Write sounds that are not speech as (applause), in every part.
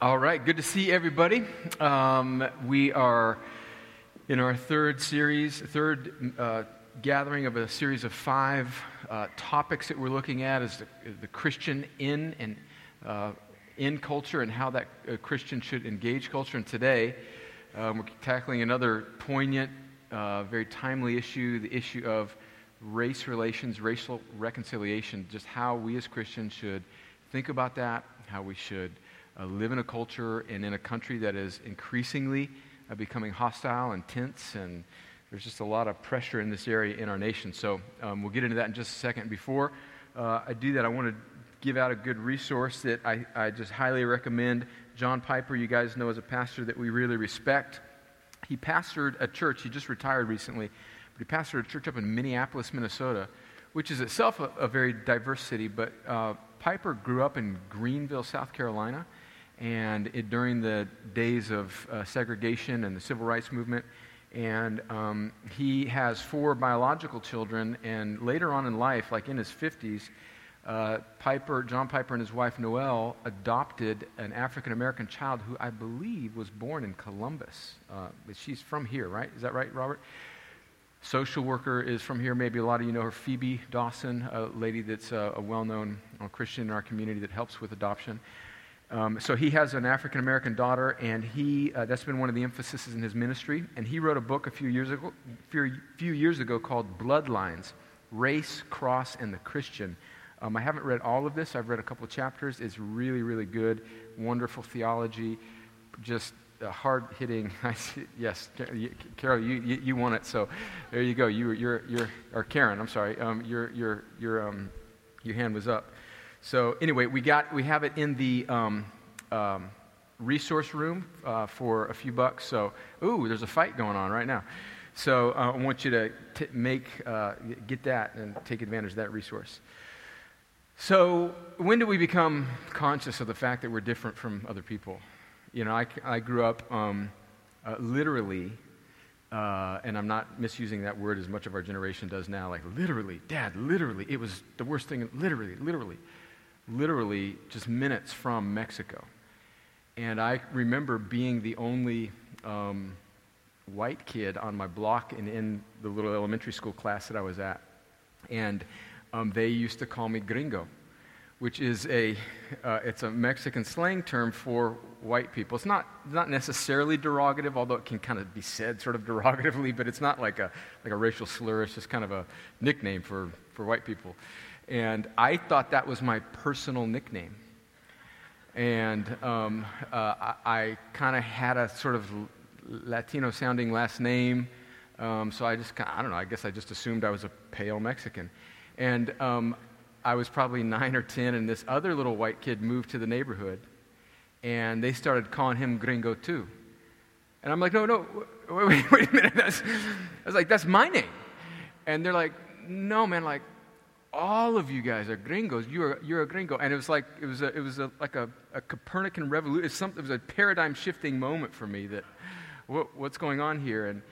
All right, good to see everybody. Um, we are in our third series, third uh, gathering of a series of five uh, topics that we're looking at is the, the Christian in and uh, in culture and how that uh, Christian should engage culture. And today, um, we're tackling another poignant, uh, very timely issue the issue of race relations, racial reconciliation, just how we as Christians should think about that, how we should uh, live in a culture and in a country that is increasingly uh, becoming hostile and tense, and there's just a lot of pressure in this area in our nation. So um, we'll get into that in just a second. Before uh, I do that, I want to give out a good resource that I, I just highly recommend. John Piper, you guys know, is a pastor that we really respect. He pastored a church, he just retired recently, but he pastored a church up in Minneapolis, Minnesota, which is itself a, a very diverse city, but uh, Piper grew up in Greenville, South Carolina and it, during the days of uh, segregation and the civil rights movement. And um, he has four biological children, and later on in life, like in his 50s, uh, Piper, John Piper and his wife Noël adopted an African American child who I believe was born in Columbus. Uh, she's from here, right? Is that right, Robert? Social worker is from here. Maybe a lot of you know her, Phoebe Dawson, a lady that's uh, a well known uh, Christian in our community that helps with adoption. Um, so he has an African American daughter, and he uh, that's been one of the emphases in his ministry. And he wrote a book a few years ago, few, few years ago called Bloodlines: Race, Cross, and the Christian. Um, I haven't read all of this. I've read a couple chapters. It's really, really good. Wonderful theology, just hard hitting. (laughs) yes, Carol, you, you, you want it. So there you go. You, you're, you're, or Karen, I'm sorry. Um, your, your, your, um, your hand was up. So anyway, we got we have it in the um, um, resource room uh, for a few bucks. So ooh, there's a fight going on right now. So uh, I want you to t- make uh, get that and take advantage of that resource. So when do we become conscious of the fact that we're different from other people? You know, I, I grew up um, uh, literally. Uh, and I'm not misusing that word as much of our generation does now. Like, literally, Dad, literally. It was the worst thing, literally, literally literally just minutes from Mexico. And I remember being the only um, white kid on my block and in the little elementary school class that I was at. And um, they used to call me gringo, which is a, uh, it's a Mexican slang term for white people. It's not, not necessarily derogative, although it can kind of be said sort of (laughs) derogatively, but it's not like a, like a racial slur. It's just kind of a nickname for, for white people. And I thought that was my personal nickname. And um, uh, I, I kind of had a sort of Latino sounding last name. Um, so I just, kinda, I don't know, I guess I just assumed I was a pale Mexican. And um, I was probably nine or 10, and this other little white kid moved to the neighborhood. And they started calling him gringo too. And I'm like, no, no, wait, wait, (laughs) wait a minute. That's, I was like, that's my name. And they're like, no, man, like, all of you guys are gringos. You're, you're a gringo. And it was like, it was, a, it was a, like a, a Copernican revolution. It was, a paradigm shifting moment for me that what, what's going on here? And,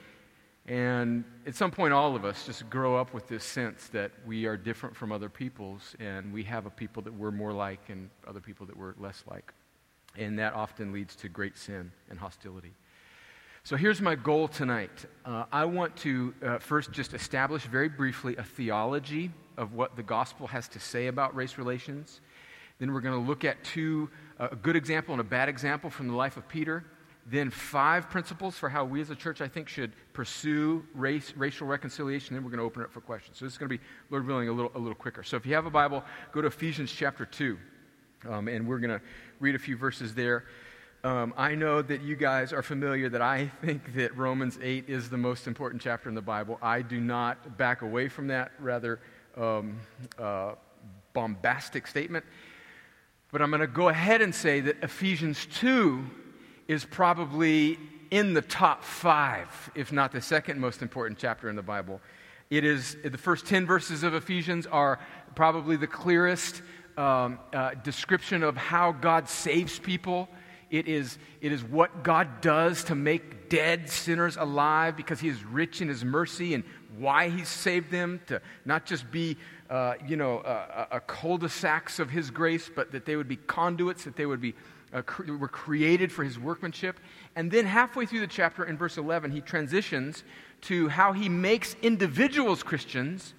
and at some point, all of us just grow up with this sense that we are different from other peoples, and we have a people that we're more like and other people that we're less like. And that often leads to great sin and hostility. So here's my goal tonight. Uh, I want to uh, first just establish very briefly a theology of what the gospel has to say about race relations. Then we're going to look at two uh, a good example and a bad example from the life of Peter. Then five principles for how we as a church, I think, should pursue race, racial reconciliation. Then we're going to open it up for questions. So this is going to be, Lord willing, a little, a little quicker. So if you have a Bible, go to Ephesians chapter 2. Um, and we're going to read a few verses there. Um, I know that you guys are familiar that I think that Romans 8 is the most important chapter in the Bible. I do not back away from that. Rather, um, uh, bombastic statement. But I'm going to go ahead and say that Ephesians 2 is probably in the top five, if not the second most important chapter in the Bible. It is the first 10 verses of Ephesians are probably the clearest um, uh, description of how God saves people. It is, it is what God does to make dead sinners alive because He is rich in His mercy and why he saved them, to not just be, uh, you know, a, a cul-de-sacs of his grace, but that they would be conduits, that they would be uh, cre- we're created for his workmanship. And then halfway through the chapter, in verse 11, he transitions to how he makes individuals Christians,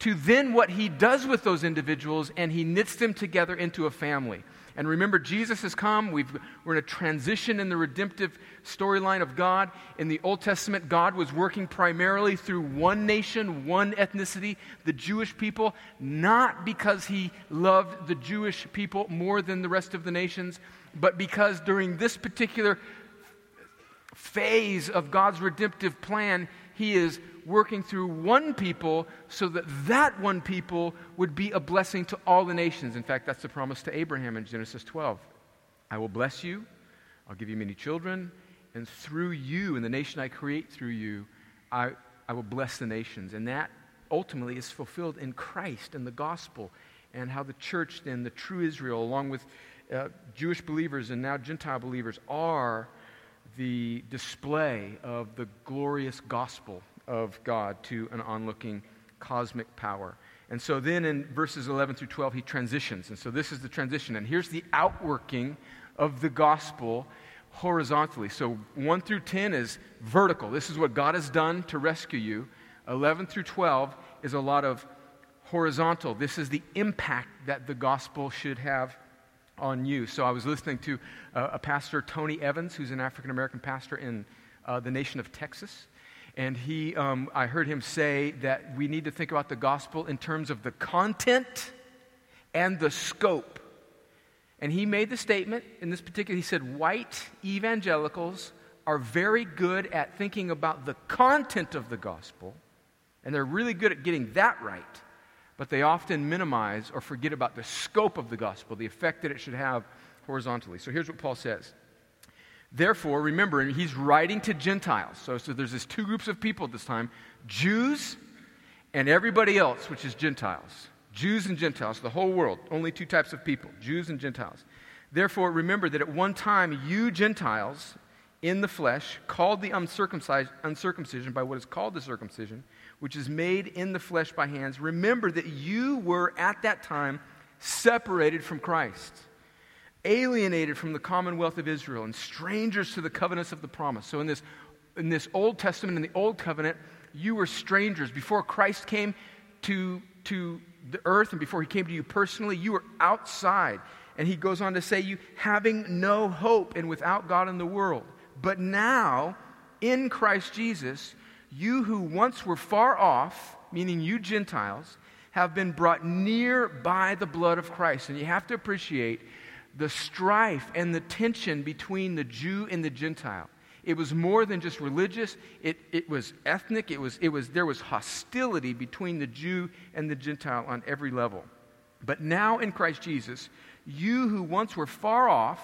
to then what he does with those individuals, and he knits them together into a family. And remember, Jesus has come. we are in a transition in the redemptive storyline of God. In the Old Testament, God was working primarily through one nation, one ethnicity, the Jewish people, not because he loved the Jewish people more than the rest of the nations, but because during this particular phase of God's redemptive plan, he is working through one people so that that one people would be a blessing to all the nations. In fact, that's the promise to Abraham in Genesis 12. I will bless you, I'll give you many children, and through you and the nation I create through you, I, I will bless the nations. And that ultimately is fulfilled in Christ and the gospel, and how the church, then, the true Israel, along with uh, Jewish believers and now Gentile believers, are the display of the glorious gospel of God to an onlooking cosmic power. And so then in verses 11 through 12, he transitions. And so this is the transition. And here's the outworking of the gospel horizontally. So 1 through 10 is vertical. This is what God has done to rescue you. 11 through 12 is a lot of horizontal. This is the impact that the gospel should have on you. So I was listening to uh, a pastor, Tony Evans, who's an African American pastor in uh, the nation of Texas. And he, um, I heard him say that we need to think about the gospel in terms of the content and the scope. And he made the statement in this particular, he said, white evangelicals are very good at thinking about the content of the gospel, and they're really good at getting that right, but they often minimize or forget about the scope of the gospel, the effect that it should have horizontally. So here's what Paul says Therefore, remember, and he's writing to Gentiles. So, so there's this two groups of people at this time Jews and everybody else, which is Gentiles. Jews and Gentiles, the whole world. Only two types of people Jews and Gentiles. Therefore, remember that at one time, you Gentiles in the flesh, called the uncircumcised uncircumcision by what is called the circumcision, which is made in the flesh by hands, remember that you were at that time separated from Christ alienated from the commonwealth of Israel and strangers to the covenants of the promise. So in this, in this Old Testament, in the Old Covenant, you were strangers. Before Christ came to, to the earth and before he came to you personally, you were outside. And he goes on to say, you having no hope and without God in the world. But now, in Christ Jesus, you who once were far off, meaning you Gentiles, have been brought near by the blood of Christ. And you have to appreciate the strife and the tension between the Jew and the Gentile. It was more than just religious, it, it was ethnic, it was, it was, there was hostility between the Jew and the Gentile on every level. But now in Christ Jesus, you who once were far off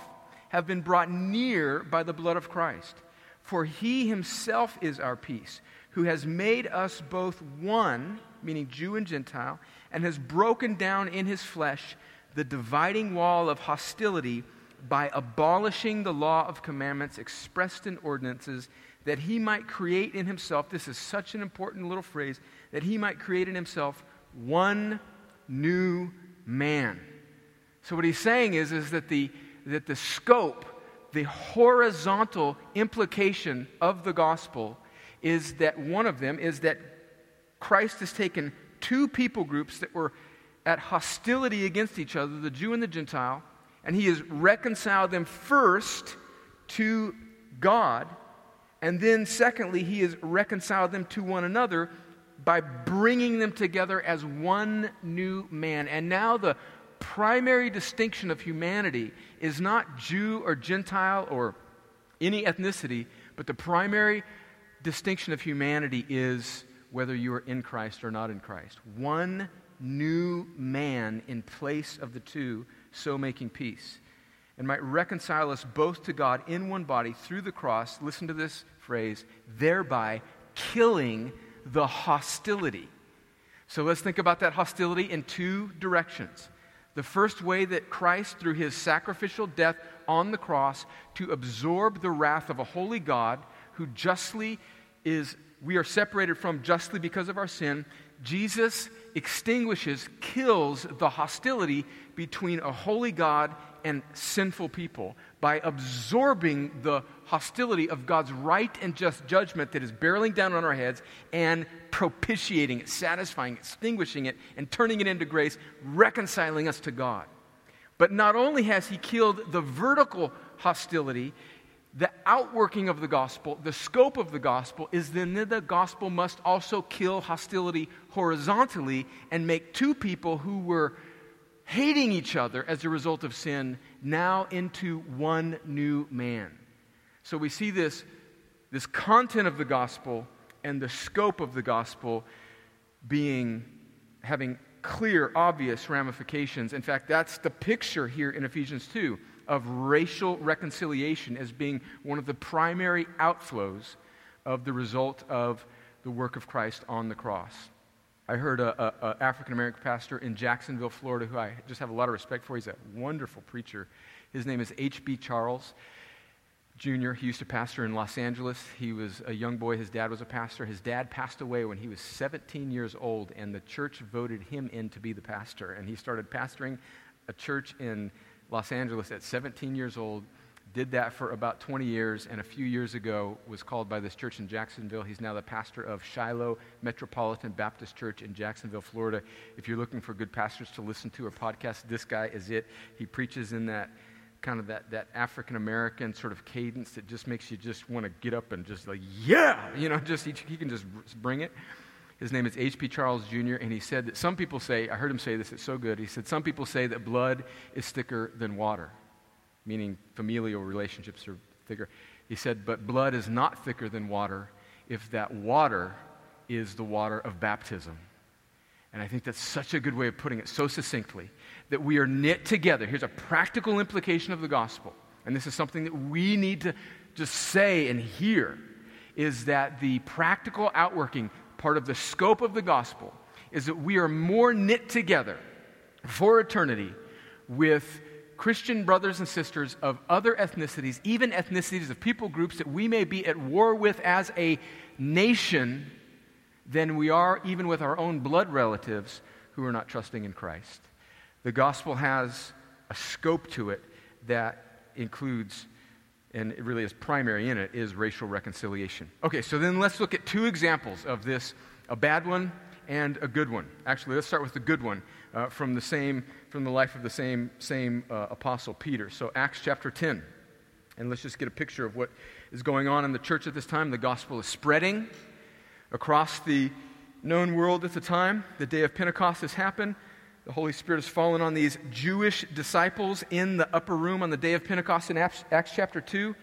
have been brought near by the blood of Christ. For he himself is our peace, who has made us both one, meaning Jew and Gentile, and has broken down in his flesh the dividing wall of hostility by abolishing the law of commandments expressed in ordinances, that he might create in himself, this is such an important little phrase, that he might create in himself one new man. So, what he's saying is, is that, the, that the scope, the horizontal implication of the gospel is that one of them is that Christ has taken two people groups that were at hostility against each other, the Jew and the Gentile, and he has reconciled them first to God, and then secondly, he has reconciled them to one another by bringing them together as one new man. And now the primary distinction of humanity is not Jew or Gentile or any ethnicity, but the primary distinction of humanity is whether you are in Christ or not in Christ. One new man in place of the two, so making peace, and might reconcile us both to God in one body through the cross. Listen to this phrase, thereby killing the hostility. So let's think about that hostility in two directions. The first way that Christ, through his sacrificial death on the cross, to absorb the wrath of a holy God who justly is, we are separated from justly because of our sin, Jesus extinguishes, kills the hostility between a holy God and sinful people by absorbing the hostility of God's right and just judgment that is barreling down on our heads and propitiating it, satisfying, it, extinguishing it, and turning it into grace, reconciling us to God. But not only has he killed the vertical hostility, the outworking of the gospel, the scope of the gospel, is then that the gospel must also kill hostility horizontally and make two people who were hating each other as a result of sin now into one new man. So we see this, this content of the gospel and the scope of the gospel being having clear, obvious ramifications. In fact, that's the picture here in Ephesians 2 of racial reconciliation as being one of the primary outflows of the result of the work of Christ on the cross. I heard an African American pastor in Jacksonville, Florida, who I just have a lot of respect for. He's a wonderful preacher. His name is H.B. Charles Jr. He used to pastor in Los Angeles. He was a young boy. His dad was a pastor. His dad passed away when he was 17 years old, and the church voted him in to be the pastor. And he started pastoring a church in Los Angeles at 17 years old, did that for about 20 years, and a few years ago was called by this church in Jacksonville. He's now the pastor of Shiloh Metropolitan Baptist Church in Jacksonville, Florida. If you're looking for good pastors to listen to or podcast, this guy is it. He preaches in that kind of that, that African American sort of cadence that just makes you just want to get up and just like, yeah, you know, just he, he can just bring it. His name is H.B. Charles Jr., and he said that some people say, I heard him say this, it's so good. He said, Some people say that blood is thicker than water, meaning familial relationships are thicker. He said, But blood is not thicker than water if that water is the water of baptism. And I think that's such a good way of putting it so succinctly that we are knit together. Here's a practical implication of the gospel, and this is something that we need to just say and hear is that the practical outworking part of the scope of the gospel is that we are more knit together for eternity with Christian brothers and sisters of other ethnicities, even ethnicities of people groups that we may be at war with as a nation, than we are even with our own blood relatives who are not trusting in Christ. The gospel has a scope to it that includes and it really is primary in it, is racial reconciliation. Okay, so then let's look at two examples of this a bad one and a good one. Actually, let's start with the good one uh, from the same from the life of the same same uh, apostle Peter. So Acts chapter 10. And let's just get a picture of what is going on in the church at this time. The gospel is spreading across the known world at the time. The day of Pentecost has happened. The Holy Spirit has fallen on these Jewish disciples in the upper room on the day of Pentecost in Acts, chapter 2.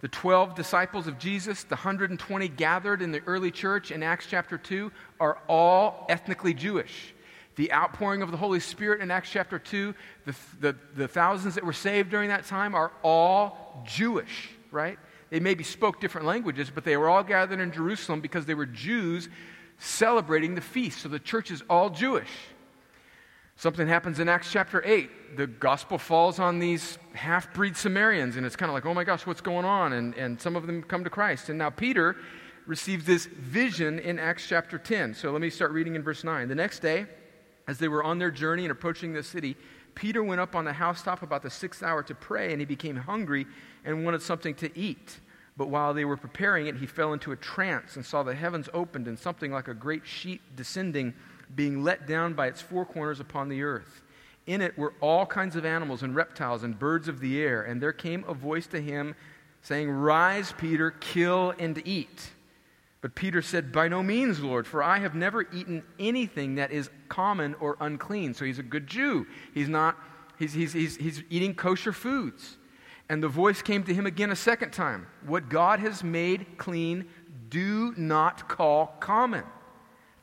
The 12 disciples of Jesus, the 120 gathered in the early church in Acts chapter 2, are all ethnically Jewish. The outpouring of the Holy Spirit in Acts chapter 2, the, the, the thousands that were saved during that time are all Jewish, right? They maybe spoke different languages, but they were all gathered in Jerusalem because they were Jews celebrating the feast. So the church is all Jewish. Something happens in Acts chapter 8. The gospel falls on these half breed Samaritans, and it's kind of like, oh my gosh, what's going on? And, and some of them come to Christ. And now Peter receives this vision in Acts chapter 10. So let me start reading in verse 9. The next day, as they were on their journey and approaching the city, Peter went up on the housetop about the sixth hour to pray, and he became hungry and wanted something to eat. But while they were preparing it, he fell into a trance and saw the heavens opened and something like a great sheet descending being let down by its four corners upon the earth. In it were all kinds of animals and reptiles and birds of the air. And there came a voice to him saying, Rise, Peter, kill and eat. But Peter said, By no means, Lord, for I have never eaten anything that is common or unclean. So he's a good Jew. He's not, he's, he's, he's, he's eating kosher foods. And the voice came to him again a second time What God has made clean, do not call common.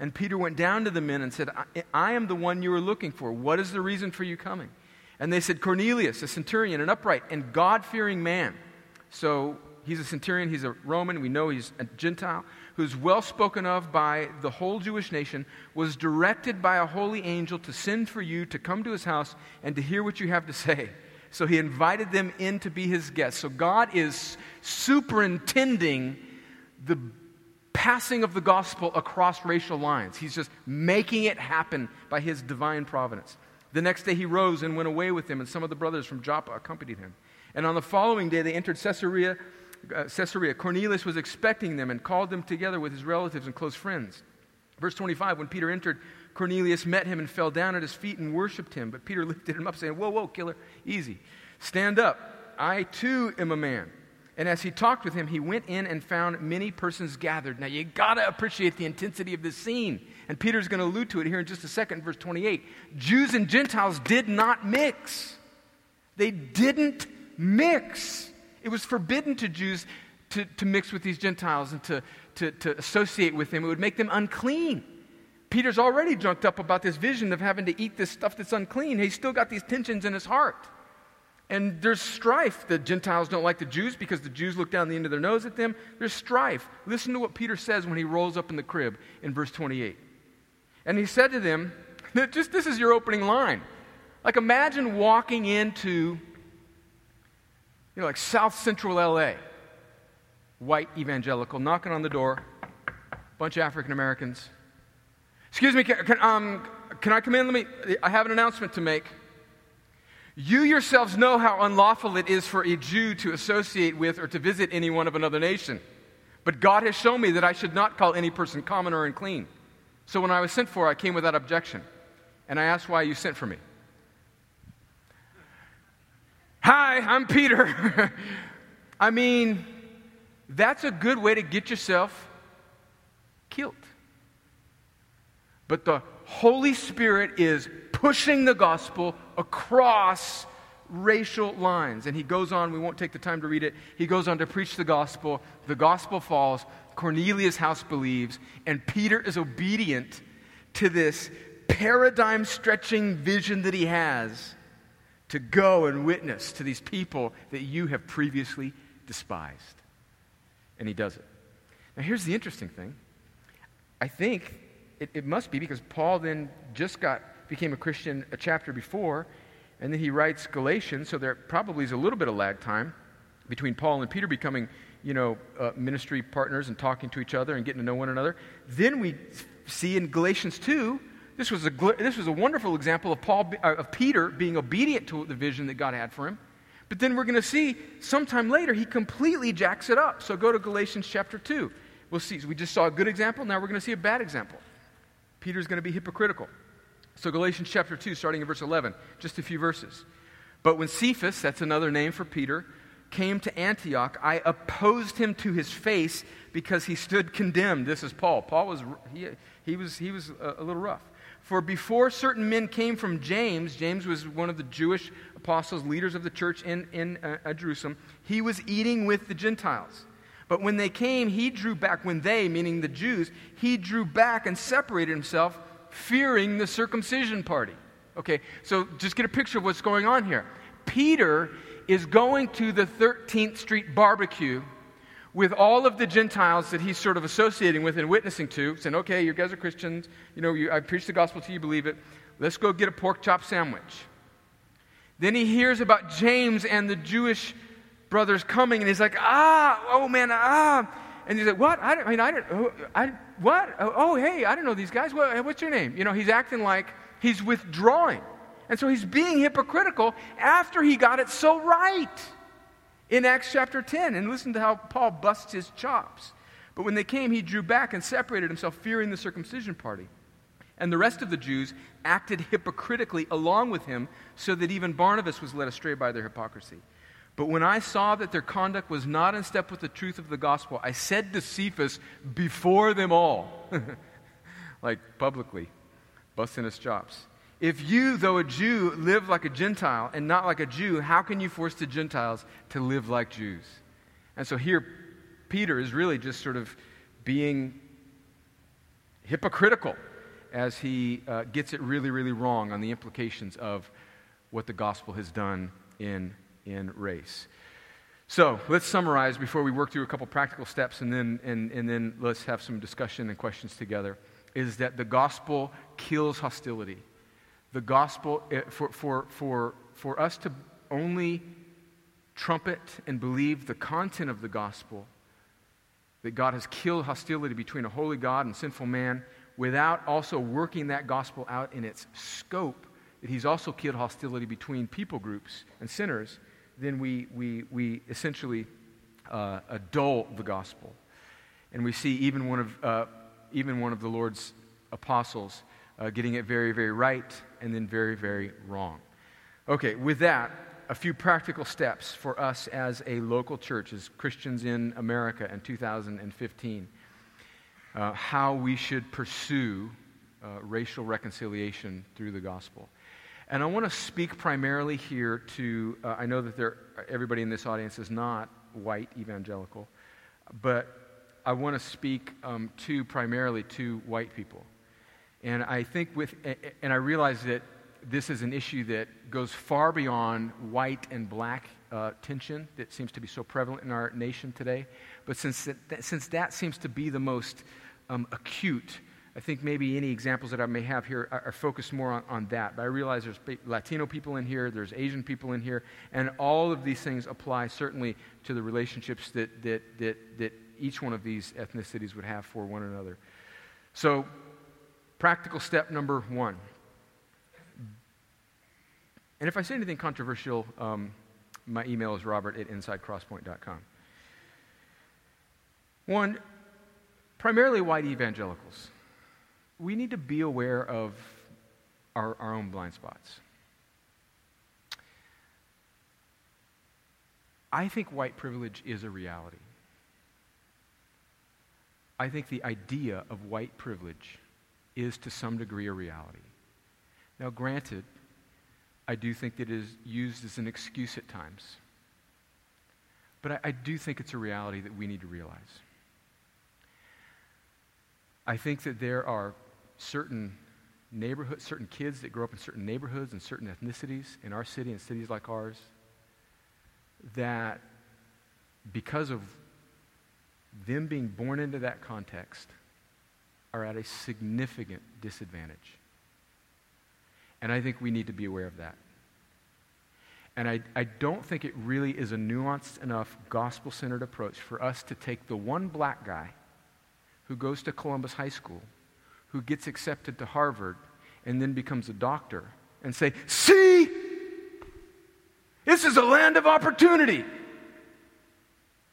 And Peter went down to the men and said, I, I am the one you are looking for. What is the reason for you coming? And they said, Cornelius, a centurion, an upright and God fearing man. So he's a centurion, he's a Roman, we know he's a Gentile, who's well spoken of by the whole Jewish nation, was directed by a holy angel to send for you to come to his house and to hear what you have to say. So he invited them in to be his guests. So God is superintending the passing of the gospel across racial lines. He's just making it happen by his divine providence. The next day he rose and went away with him, and some of the brothers from Joppa accompanied him. And on the following day they entered Caesarea. Uh, Caesarea. Cornelius was expecting them and called them together with his relatives and close friends. Verse 25 When Peter entered, Cornelius met him and fell down at his feet and worshiped him. But Peter (laughs) lifted him up, saying, Whoa, whoa, killer, easy. Stand up. I too am a man. And as he talked with him, he went in and found many persons gathered. Now, you got to appreciate the intensity of this scene. And Peter's going to allude to it here in just a second, verse 28. Jews and Gentiles did not mix. They didn't mix. It was forbidden to Jews to, to mix with these Gentiles and to, to, to associate with them. It would make them unclean. Peter's already junked up about this vision of having to eat this stuff that's unclean. He's still got these tensions in his heart. And there's strife. The Gentiles don't like the Jews because the Jews look down the end of their nose at them. There's strife. Listen to what Peter says when he rolls up in the crib in verse 28. And he said to them, just this is your opening line. Like imagine walking into, you know, like South Central LA, white evangelical, knocking on the door, bunch of African Americans. Excuse me, can, can, um, can I come in? Let me, I have an announcement to make. You yourselves know how unlawful it is for a Jew to associate with or to visit anyone of another nation. But God has shown me that I should not call any person common or unclean. So when I was sent for, I came without objection. And I asked why you sent for me. Hi, I'm Peter. (laughs) I mean, that's a good way to get yourself killed. But the Holy Spirit is pushing the gospel across racial lines. And he goes on, we won't take the time to read it. He goes on to preach the gospel. The gospel falls. Cornelius' house believes. And Peter is obedient to this paradigm stretching vision that he has to go and witness to these people that you have previously despised. And he does it. Now, here's the interesting thing. I think it, it must be because Paul then just got became a Christian a chapter before, and then he writes Galatians, so there probably is a little bit of lag time between Paul and Peter becoming, you know, uh, ministry partners and talking to each other and getting to know one another. Then we see in Galatians 2, this was a, this was a wonderful example of, Paul, uh, of Peter being obedient to the vision that God had for him. But then we're going to see sometime later he completely jacks it up. So go to Galatians chapter 2. We'll see. We just saw a good example. Now we're going to see a bad example. Peter's going to be hypocritical. So, Galatians chapter 2, starting in verse 11, just a few verses. But when Cephas, that's another name for Peter, came to Antioch, I opposed him to his face because he stood condemned. This is Paul. Paul was, he, he was, he was a, a little rough. For before certain men came from James, James was one of the Jewish apostles, leaders of the church in, in uh, Jerusalem, he was eating with the Gentiles. But when they came, he drew back. When they, meaning the Jews, he drew back and separated himself fearing the circumcision party. Okay, so just get a picture of what's going on here. Peter is going to the 13th Street barbecue with all of the Gentiles that he's sort of associating with and witnessing to, saying, okay, you guys are Christians. You know, you, I preach the gospel to you, believe it. Let's go get a pork chop sandwich. Then he hears about James and the Jewish brothers coming, and he's like, ah, oh man, ah. And he's like, what? I, I mean, I don't, I, what? Oh, oh, hey, I don't know these guys. What, what's your name? You know, he's acting like he's withdrawing. And so he's being hypocritical after he got it so right in Acts chapter 10. And listen to how Paul busts his chops. But when they came, he drew back and separated himself, fearing the circumcision party. And the rest of the Jews acted hypocritically along with him, so that even Barnabas was led astray by their hypocrisy. But when I saw that their conduct was not in step with the truth of the gospel, I said to Cephas before them all, (laughs) like publicly, busting his chops, If you, though a Jew, live like a Gentile and not like a Jew, how can you force the Gentiles to live like Jews? And so here, Peter is really just sort of being hypocritical as he uh, gets it really, really wrong on the implications of what the gospel has done in, in race. So let's summarize before we work through a couple practical steps and then, and, and then let's have some discussion and questions together. Is that the gospel kills hostility the gospel, eh, for, for, for, for us to only trumpet and believe the content of the gospel, that God has killed hostility between a holy God and sinful man, without also working that gospel out in its scope, that He's also killed hostility between people groups and sinners, then we, we, we essentially uh, dull the gospel. And we see even one of, uh, even one of the Lord's apostles uh, getting it very, very right and then very, very wrong. Okay, with that, a few practical steps for us as a local church, as Christians in America in 2015, uh, how we should pursue uh, racial reconciliation through the gospel. And I want to speak primarily here to, uh, I know that there, everybody in this audience is not white evangelical, but I want to speak um, to primarily to white people. And I think with, and I realize that this is an issue that goes far beyond white and black uh, tension that seems to be so prevalent in our nation today. But since that, since that seems to be the most um, acute, I think maybe any examples that I may have here are, are focused more on, on, that. But I realize there's Latino people in here, there's Asian people in here, and all of these things apply certainly to the relationships that, that, that, that each one of these ethnicities would have for one another. So Practical step number one. And if I say anything controversial, um, my email is robert at insidecrosspoint.com. One, primarily white evangelicals. We need to be aware of our, our own blind spots. I think white privilege is a reality. I think the idea of white privilege is to some degree a reality. Now, granted, I do think that it is used as an excuse at times. But I, I do think it's a reality that we need to realize. I think that there are certain neighborhoods, certain kids that grow up in certain neighborhoods and certain ethnicities in our city and cities like ours that because of them being born into that context, are at a significant disadvantage. And I think we need to be aware of that. And I, I don't think it really is a nuanced enough gospel centered approach for us to take the one black guy who goes to Columbus High School, who gets accepted to Harvard, and then becomes a doctor, and say, See, this is a land of opportunity.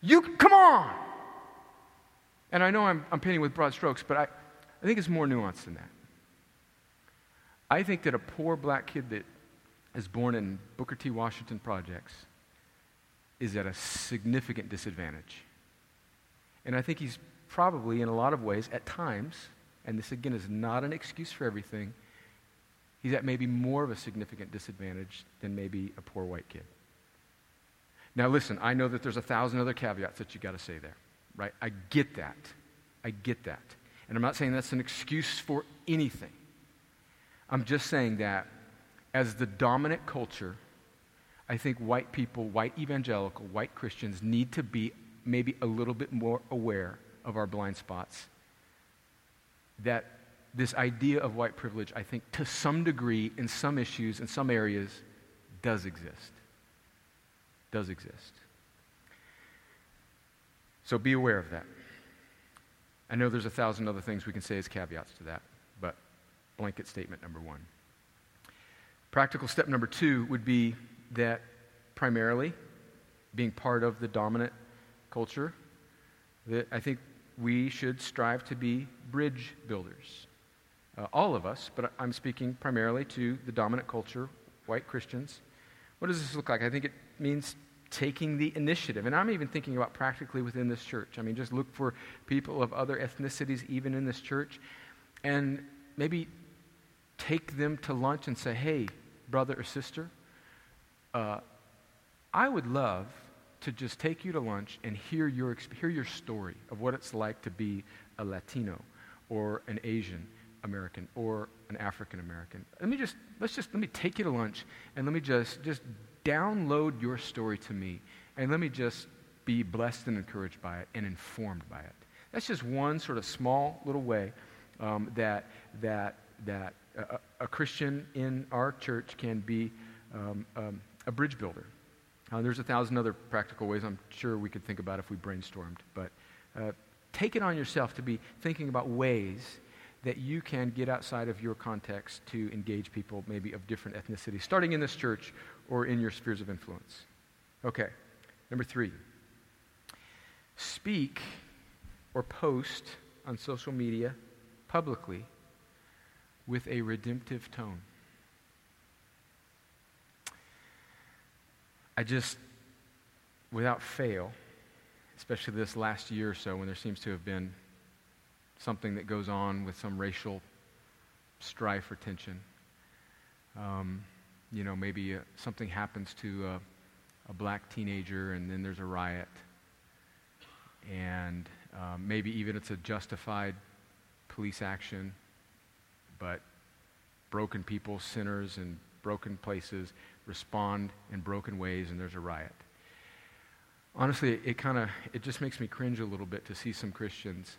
You, come on. And I know I'm, I'm painting with broad strokes, but I, I think it's more nuanced than that. I think that a poor black kid that is born in Booker T. Washington projects is at a significant disadvantage. And I think he's probably, in a lot of ways, at times, and this again is not an excuse for everything, he's at maybe more of a significant disadvantage than maybe a poor white kid. Now, listen, I know that there's a thousand other caveats that you got to say there, right? I get that. I get that. And I'm not saying that's an excuse for anything. I'm just saying that as the dominant culture, I think white people, white evangelical, white Christians need to be maybe a little bit more aware of our blind spots. That this idea of white privilege, I think, to some degree, in some issues, in some areas, does exist. Does exist. So be aware of that. I know there's a thousand other things we can say as caveats to that, but blanket statement number one. Practical step number two would be that primarily, being part of the dominant culture, that I think we should strive to be bridge builders. Uh, all of us, but I'm speaking primarily to the dominant culture, white Christians. What does this look like? I think it means taking the initiative. And I'm even thinking about practically within this church. I mean, just look for people of other ethnicities, even in this church, and maybe take them to lunch and say, hey, brother or sister, uh, I would love to just take you to lunch and hear your, hear your story of what it's like to be a Latino or an Asian American or an African American. Let me just, let's just, let me take you to lunch and let me just, just download your story to me and let me just be blessed and encouraged by it and informed by it. That's just one sort of small little way um, that, that, that a, a, Christian in our church can be um, um, a bridge builder. Uh, there's a thousand other practical ways I'm sure we could think about if we brainstormed, but uh, take it on yourself to be thinking about ways that you can get outside of your context to engage people maybe of different ethnicities, starting in this church or in your spheres of influence. Okay, number three speak or post on social media publicly with a redemptive tone. I just, without fail, especially this last year or so when there seems to have been something that goes on with some racial strife or tension. Um, you know, maybe uh, something happens to a, a, black teenager and then there's a riot. And um, maybe even it's a justified police action, but broken people, sinners, and broken places respond in broken ways and there's a riot. Honestly, it kind of it just makes me cringe a little bit to see some Christians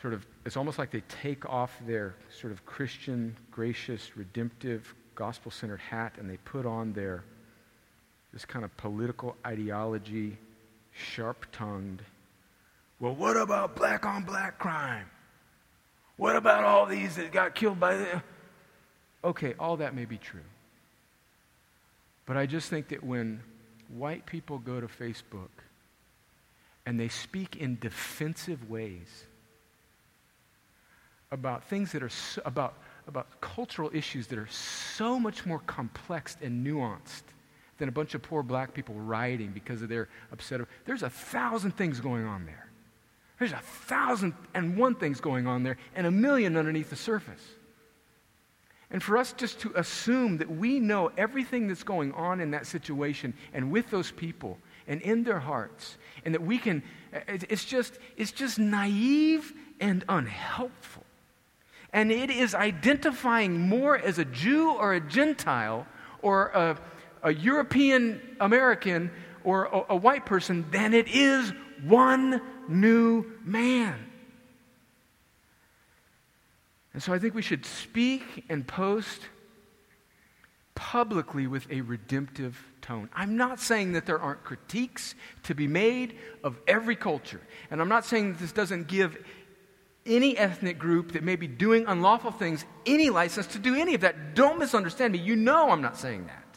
sort of it's almost like they take off their sort of Christian, gracious, redemptive, gospel-centered hat and they put on their this kind of political ideology, sharp-tongued. Well, what about black on black crime? What about all these that got killed by the Okay, all that may be true. But I just think that when white people go to Facebook and they speak in defensive ways about things that are so, about, about cultural issues that are so much more complex and nuanced than a bunch of poor black people rioting because of their upset. There's a thousand things going on there. There's a thousand and one things going on there and a million underneath the surface. And for us just to assume that we know everything that's going on in that situation and with those people and in their hearts, and that we can, it's just, it's just naive and unhelpful. And it is identifying more as a Jew or a Gentile or a, a European American or a, a white person than it is one new man. And so I think we should speak and post publicly with a redemptive tone. I'm not saying that there aren't critiques to be made of every culture. And I'm not saying that this doesn't give any ethnic group that may be doing unlawful things any license to do any of that. Don't misunderstand me. You know I'm not saying that.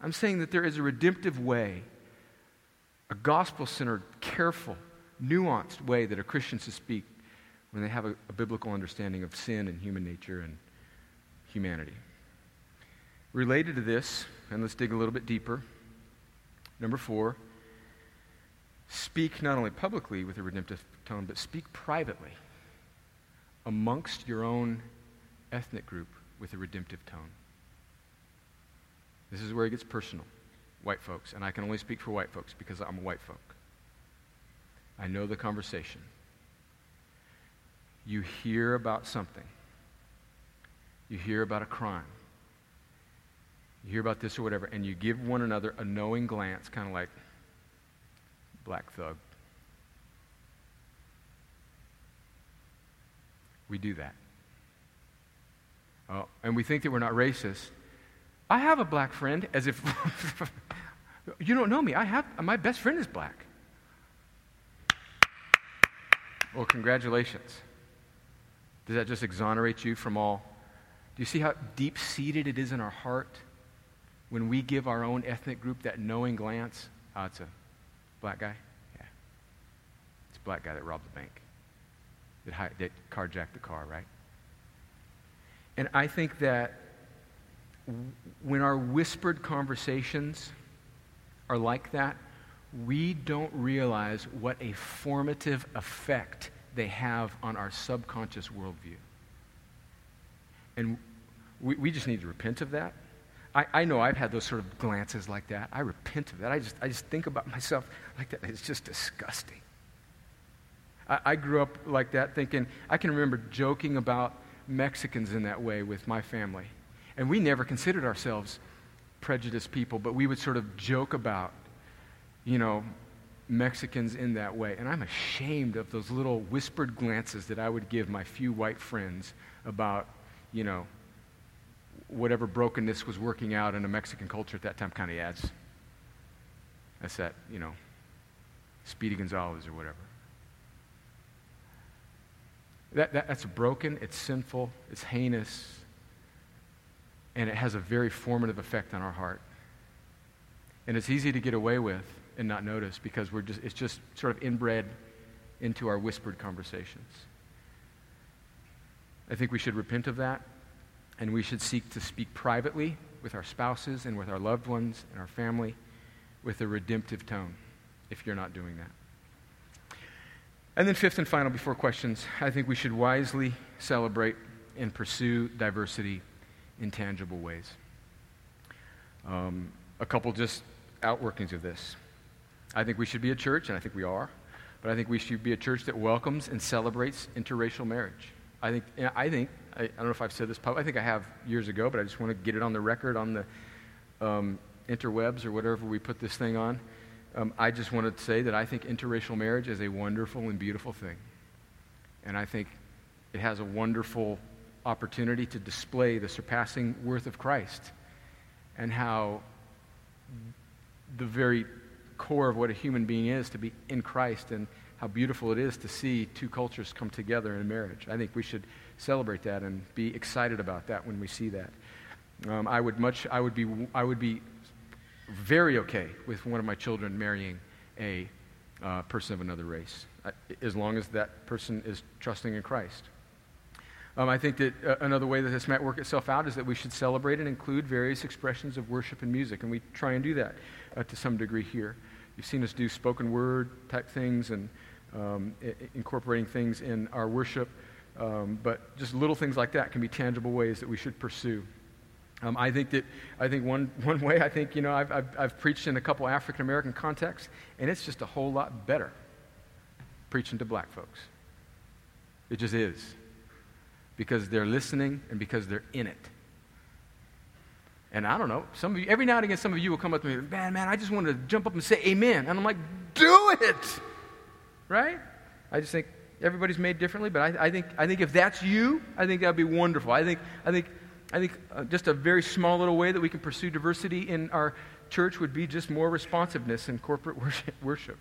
I'm saying that there is a redemptive way, a gospel centered, careful, nuanced way that a Christian should speak when they have a, a biblical understanding of sin and human nature and humanity. Related to this, and let's dig a little bit deeper. Number four, speak not only publicly with a redemptive tone, but speak privately amongst your own ethnic group with a redemptive tone. This is where it gets personal, white folks. And I can only speak for white folks because I'm a white folk. I know the conversation you hear about something. You hear about a crime. You hear about this or whatever, and you give one another a knowing glance, kind of like black thug. We do that. Oh, and we think that we're not racist. I have a black friend, as if (laughs) you don't know me. I have my best friend is black. Well, congratulations. Does that just exonerate you from all? Do you see how deep seated it is in our heart when we give our own ethnic group that knowing glance? Oh, it's a black guy? Yeah. It's a black guy that robbed the bank, that, that carjacked the car, right? And I think that when our whispered conversations are like that, we don't realize what a formative effect they have on our subconscious worldview. And we, we just need to repent of that. I, I know I've had those sort of glances like that. I repent of that. I just, I just think about myself like that. It's just disgusting. I, I grew up like that, thinking, I can remember joking about Mexicans in that way with my family. And we never considered ourselves prejudiced people, but we would sort of joke about, you know, Mexicans in that way. And I'm ashamed of those little whispered glances that I would give my few white friends about, you know, whatever brokenness was working out in a Mexican culture at that time kind of adds. That's that, you know, Speedy Gonzales or whatever. That, that, that's broken, it's sinful, it's heinous, and it has a very formative effect on our heart. And it's easy to get away with and not notice because we're just, it's just sort of inbred into our whispered conversations. I think we should repent of that, and we should seek to speak privately with our spouses and with our loved ones and our family with a redemptive tone if you're not doing that. And then, fifth and final, before questions, I think we should wisely celebrate and pursue diversity in tangible ways. Um, a couple just outworkings of this. I think we should be a church, and I think we are, but I think we should be a church that welcomes and celebrates interracial marriage. I think, I think, I, I don't know if I've said this publicly, I think I have years ago, but I just want to get it on the record on the um, interwebs or whatever we put this thing on. Um, I just wanted to say that I think interracial marriage is a wonderful and beautiful thing. And I think it has a wonderful opportunity to display the surpassing worth of Christ and how the very core of what a human being is to be in Christ and how beautiful it is to see two cultures come together in marriage. I think we should celebrate that and be excited about that when we see that. Um, I would much, I would be, I would be very okay with one of my children marrying a uh, person of another race, as long as that person is trusting in Christ. Um, I think that uh, another way that this might work itself out is that we should celebrate and include various expressions of worship and music, and we try and do that uh, to some degree here. You've seen us do spoken word type things and um, incorporating things in our worship, um, but just little things like that can be tangible ways that we should pursue. Um, I think that I think one, (laughs) one way I think you know I've, I've, I've preached in a couple African American contexts, and it's just a whole lot better preaching to black folks. It just is because they're listening and because they're in it. And I don't know, some of you, every now and again, some of you will come up to me, man, man, I just want to jump up and say amen. And I'm like, do it! Right? I just think everybody's made differently, but I, I think, I think if that's you, I think that would be wonderful. I think, I think, I think uh, just a very small little way that we can pursue diversity in our church would be just more responsiveness in corporate (laughs) worship. worship.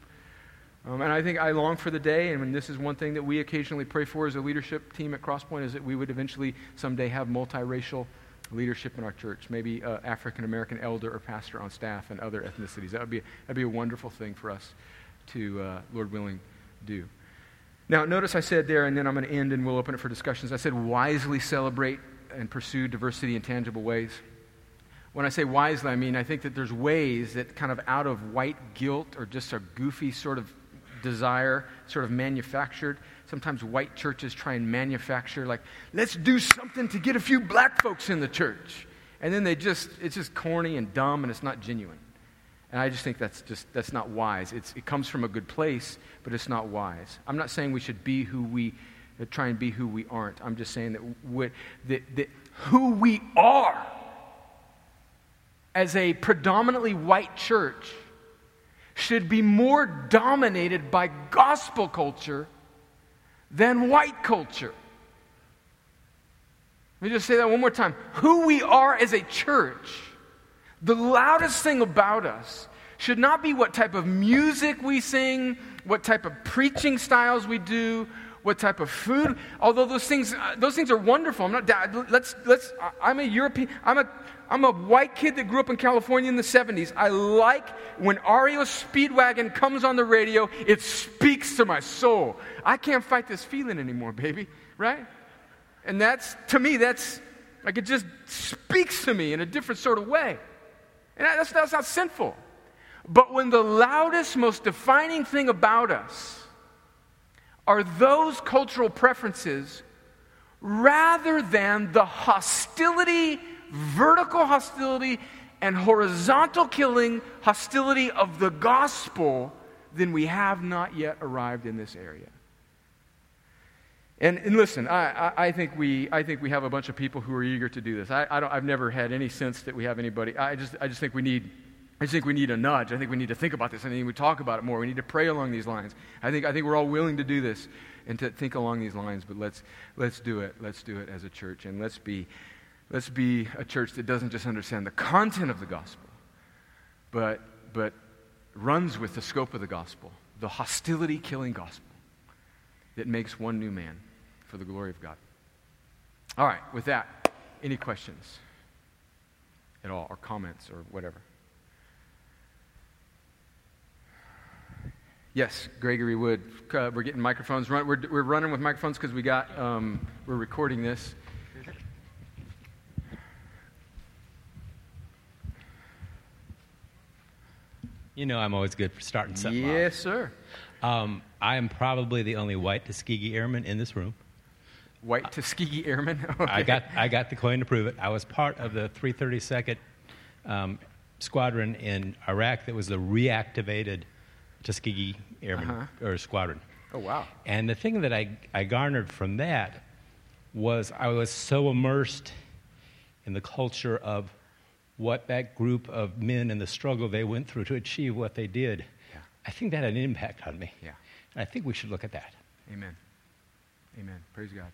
Um, and I think I long for the day, and this is one thing that we occasionally pray for as a leadership team at Crosspoint, is that we would eventually someday have multiracial leadership in our church, maybe African American elder or pastor on staff and other ethnicities. That would be, that'd be a wonderful thing for us to, uh, Lord willing, do. Now, notice I said there, and then I'm going to end and we'll open it for discussions. I said wisely celebrate and pursue diversity in tangible ways. When I say wisely, I mean I think that there's ways that kind of out of white guilt or just a goofy sort of desire, sort of manufactured. Sometimes white churches try and manufacture, like, let's do something to get a few black folks in the church. And then they just, it's just corny and dumb and it's not genuine. And I just think that's just, that's not wise. It's, it comes from a good place, but it's not wise. I'm not saying we should be who we, uh, try and be who we aren't. I'm just saying that, that, that who we are as a predominantly white church should be more dominated by gospel culture than white culture. Let me just say that one more time. Who we are as a church, the loudest thing about us should not be what type of music we sing, what type of preaching styles we do, what type of food. Although those things, uh, those things are wonderful. I'm not. Let's let's. I'm a European. I'm a I'm a white kid that grew up in California in the 70s. I like when REO Speedwagon comes on the radio, it speaks to my soul. I can't fight this feeling anymore, baby, right? And that's, to me, that's like it just speaks to me in a different sort of way. And that's, that's not sinful. But when the loudest, most defining thing about us are those cultural preferences rather than the hostility, vertical hostility, and horizontal killing hostility of the gospel, then we have not yet arrived in this area. And, and listen, I, I, I, think we, I think we have a bunch of people who are eager to do this. I, I don't, I've never had any sense that we have anybody. I just, I just think we need I just think we need a nudge. I think we need to think about this. I think we talk about it more. We need to pray along these lines. I think, I think we're all willing to do this and to think along these lines, but let's, let's do it. Let's do it as a church. And let's be, let's be a church that doesn't just understand the content of the gospel, but, but runs with the scope of the gospel, the hostility killing gospel that makes one new man for the glory of God. All right, with that, any questions at all, or comments, or whatever? Yes, Gregory Wood. Uh, we're getting microphones. Run, we're, we're running with microphones because we got um, we're recording this. You know, I'm always good for starting something. Yes, off. sir. Um, I am probably the only white Tuskegee Airman in this room. White Tuskegee Airman. (laughs) Okay. I got I got the coin to prove it. I was part of the 332nd um, Squadron in Iraq that was the reactivated Tuskegee Airmen uh-huh. or Squadron. Oh, wow. And the thing that I, I garnered from that was I was so immersed in the culture of what that group of men and the struggle they went through to achieve what they did. Yeah. I think that had an impact on me. Yeah. And I think we should look at that. Amen. Amen. Praise God.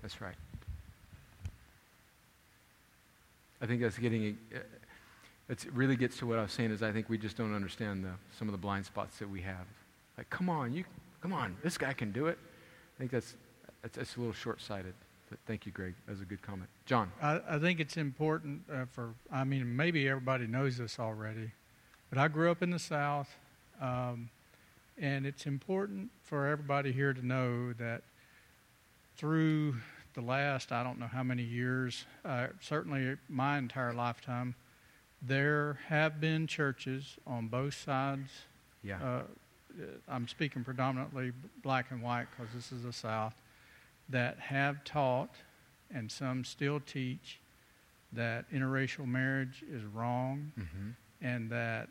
That's right. I think that's getting uh, it really gets to what I was saying is I think we just don't understand the, some of the blind spots that we have. Like, come on, you, come on, this guy can do it. I think that's, that's, that's a little short-sighted. But thank you, Greg. That was a good comment. John. I, I think it's important uh, for, I mean, maybe everybody knows this already, but I grew up in the South, um, and it's important for everybody here to know that through the last, I don't know how many years, uh, certainly my entire lifetime, there have been churches on both sides. Yeah. Uh, I'm speaking predominantly black and white because this is the South that have taught, and some still teach, that interracial marriage is wrong, mm-hmm. and that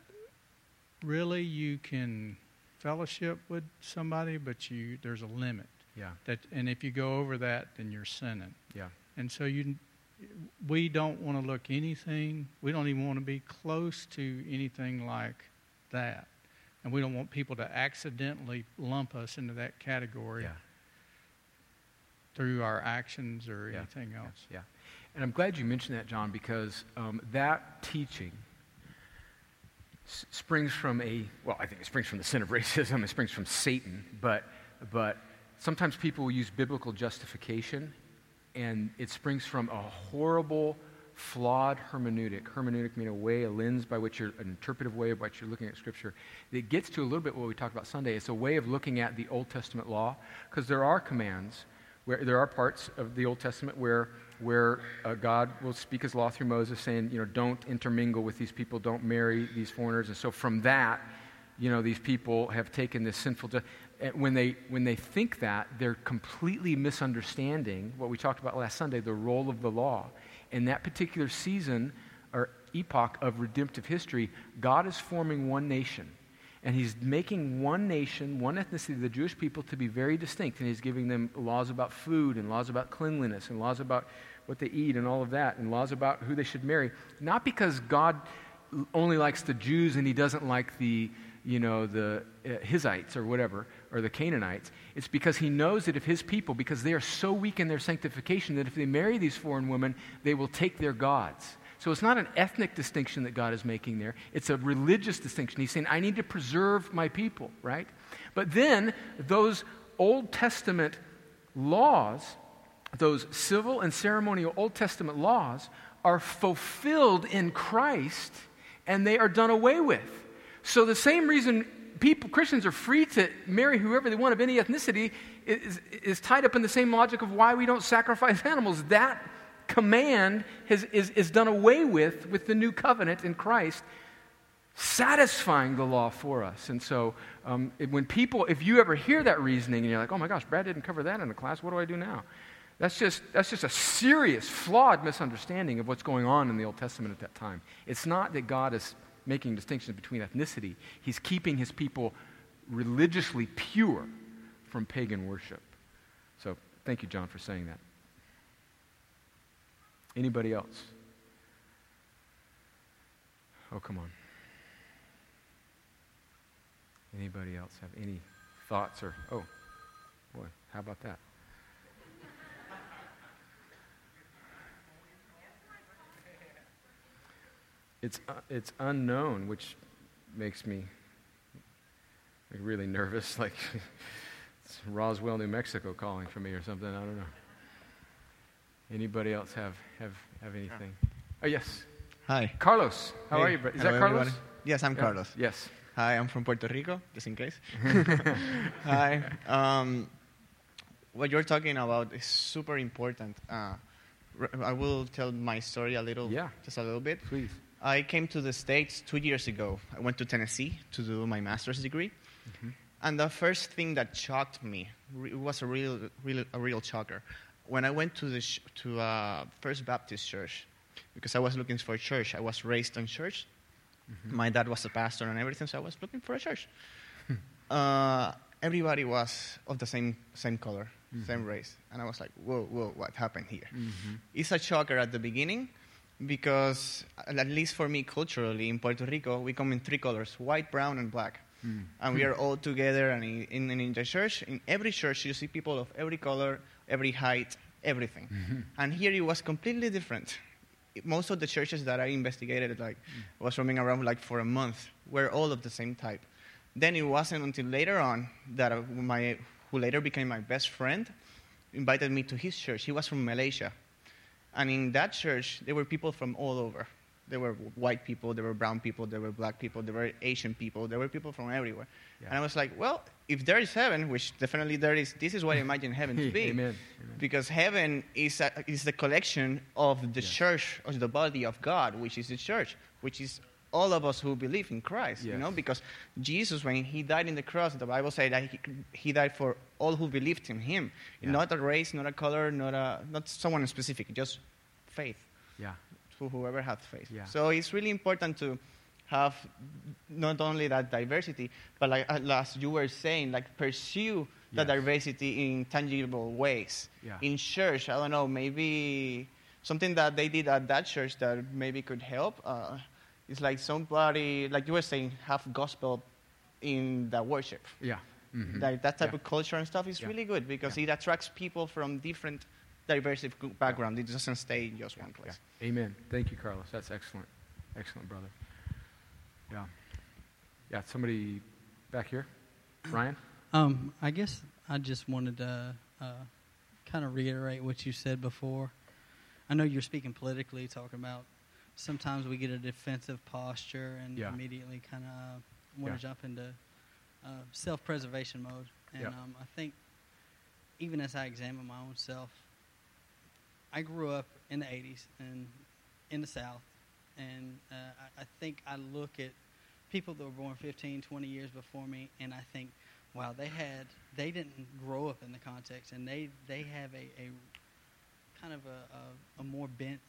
really you can fellowship with somebody, but you there's a limit. Yeah. That and if you go over that, then you're sinning. Yeah. And so you we don't want to look anything, we don't even want to be close to anything like that. And we don't want people to accidentally lump us into that category yeah. Through our actions or yeah. anything else. Yeah. And I'm glad you mentioned that, John, because um, that teaching s- springs from a, well, I think it springs from the sin of racism, it springs from Satan, but, but sometimes people will use biblical justification and it springs from a horrible, flawed hermeneutic. Hermeneutic means a way, a lens by which you're, an interpretive way by which you're looking at Scripture. It gets to a little bit what we talked about Sunday. It's a way of looking at the Old Testament law, because there are commands, where there are parts of the Old Testament where, where uh, God will speak his law through Moses, saying, you know, don't intermingle with these people, don't marry these foreigners. And so from that, you know, these people have taken this sinful when they, when they think that, they're completely misunderstanding what we talked about last Sunday the role of the law. In that particular season or epoch of redemptive history, God is forming one nation. And he's making one nation, one ethnicity, the Jewish people, to be very distinct. And he's giving them laws about food and laws about cleanliness and laws about what they eat and all of that and laws about who they should marry. Not because God only likes the Jews and he doesn't like the, you know, the uh, or whatever, or the Canaanites. It's because he knows that if his people, because they are so weak in their sanctification, that if they marry these foreign women, they will take their gods. So it's not an ethnic distinction that God is making there, it's a religious distinction. He's saying, I need to preserve my people, right? But then those Old Testament laws, those civil and ceremonial Old Testament laws, are fulfilled in Christ and they are done away with. So the same reason people, Christians are free to marry whoever they want of any ethnicity is, is tied up in the same logic of why we don't sacrifice (laughs) animals. That command has, is, is done away with with the new covenant in Christ, satisfying the law for us. And so um, when people, if you ever hear that reasoning and you're like, oh my gosh, Brad didn't cover that in the class, what do I do now? That's just, that's just a serious, flawed misunderstanding of what's going on in the Old Testament at that time. It's not that God is making distinctions between ethnicity, He's keeping His people religiously pure from pagan worship. So thank you, John, for saying that. Anybody else? Oh, come on. Anybody else have any thoughts or, oh, boy, how about that? It's, uh, it's unknown, which makes me really nervous. (laughs) Like it's (laughs) Roswell, New Mexico calling for me or something. I don't know. Anybody else have, have, have anything? Oh, yes. Hi. Carlos, how Hey. are you? Is Hello, that Carlos? everybody. Yes, I'm Yeah. Carlos. Yes. Hi, I'm from Puerto Rico, just in case. (laughs) Hi. Um, what you're talking about is super important. Uh, r- I will tell my story a little, Yeah. just a little bit. Please. I came to the States two years ago. I went to Tennessee to do my master's degree. Mm-hmm. And the first thing that shocked me, re- it was a real, real, a real shocker. When I went to the sh- to uh, First Baptist Church, because I was looking for a church. I was raised in church. Mm-hmm. My dad was a pastor and everything, so I was looking for a church. (laughs) uh, everybody was of the same same color, same race, and I was like, "Whoa, whoa, what happened here?" It's a shocker at the beginning because, at least for me, culturally in Puerto Rico, we come in three colors: white, brown, and black. And we (laughs) are all together, and in, in, in the church, in every church, you see people of every color, every height, everything. And here it was completely different. Most of the churches that I investigated, like, was roaming around like for a month, were all of the same type. Then it wasn't until later on that uh, my, who later became my best friend, invited me to his church. He was from Malaysia. And in that church, there were people from all over. There were white people, there were brown people, there were black people, there were Asian people, there were people from everywhere. Yeah. And I was like, well, if there is heaven, which definitely there is, this is what I imagine heaven to (laughs) be. Amen. Because heaven is, a, is the collection of the Yes. church, of the body of God, which is the church, which is all of us who believe in Christ, you know, because Jesus, when he died in the cross, the Bible said that he, he died for all who believed in him. Yeah. Not a race, not a color, not, a, not someone specific, just faith, Yeah. To whoever has faith. Yeah. So it's really important to have not only that diversity, but like uh, as you were saying, like pursue the Yes. diversity in tangible ways. Yeah. In church, I don't know, maybe something that they did at that church that maybe could help. Uh, it's like somebody, like you were saying, have gospel in the worship. Yeah. Mhm. Like that type Yeah. of culture and stuff is Yeah. really good because it attracts people from different diverse background. It doesn't stay in just one Yeah. place. Amen. Thank you, Carlos. That's excellent. Excellent, brother. Yeah. Yeah, somebody back here? Ryan? Um, I guess I just wanted to uh, kind of reiterate what you said before. I know you're speaking politically, talking about sometimes we get a defensive posture and Yeah. immediately kind of want Yeah. to jump into uh, self-preservation mode. And Yeah. um, I think even as I examine my own self, I grew up in the 80s and in the South, and uh, I, I think I look at people that were born 15, 20 years before me, and I think, wow, they had, they didn't grow up in the context, and they, they have a, a kind of a, a, a more bent,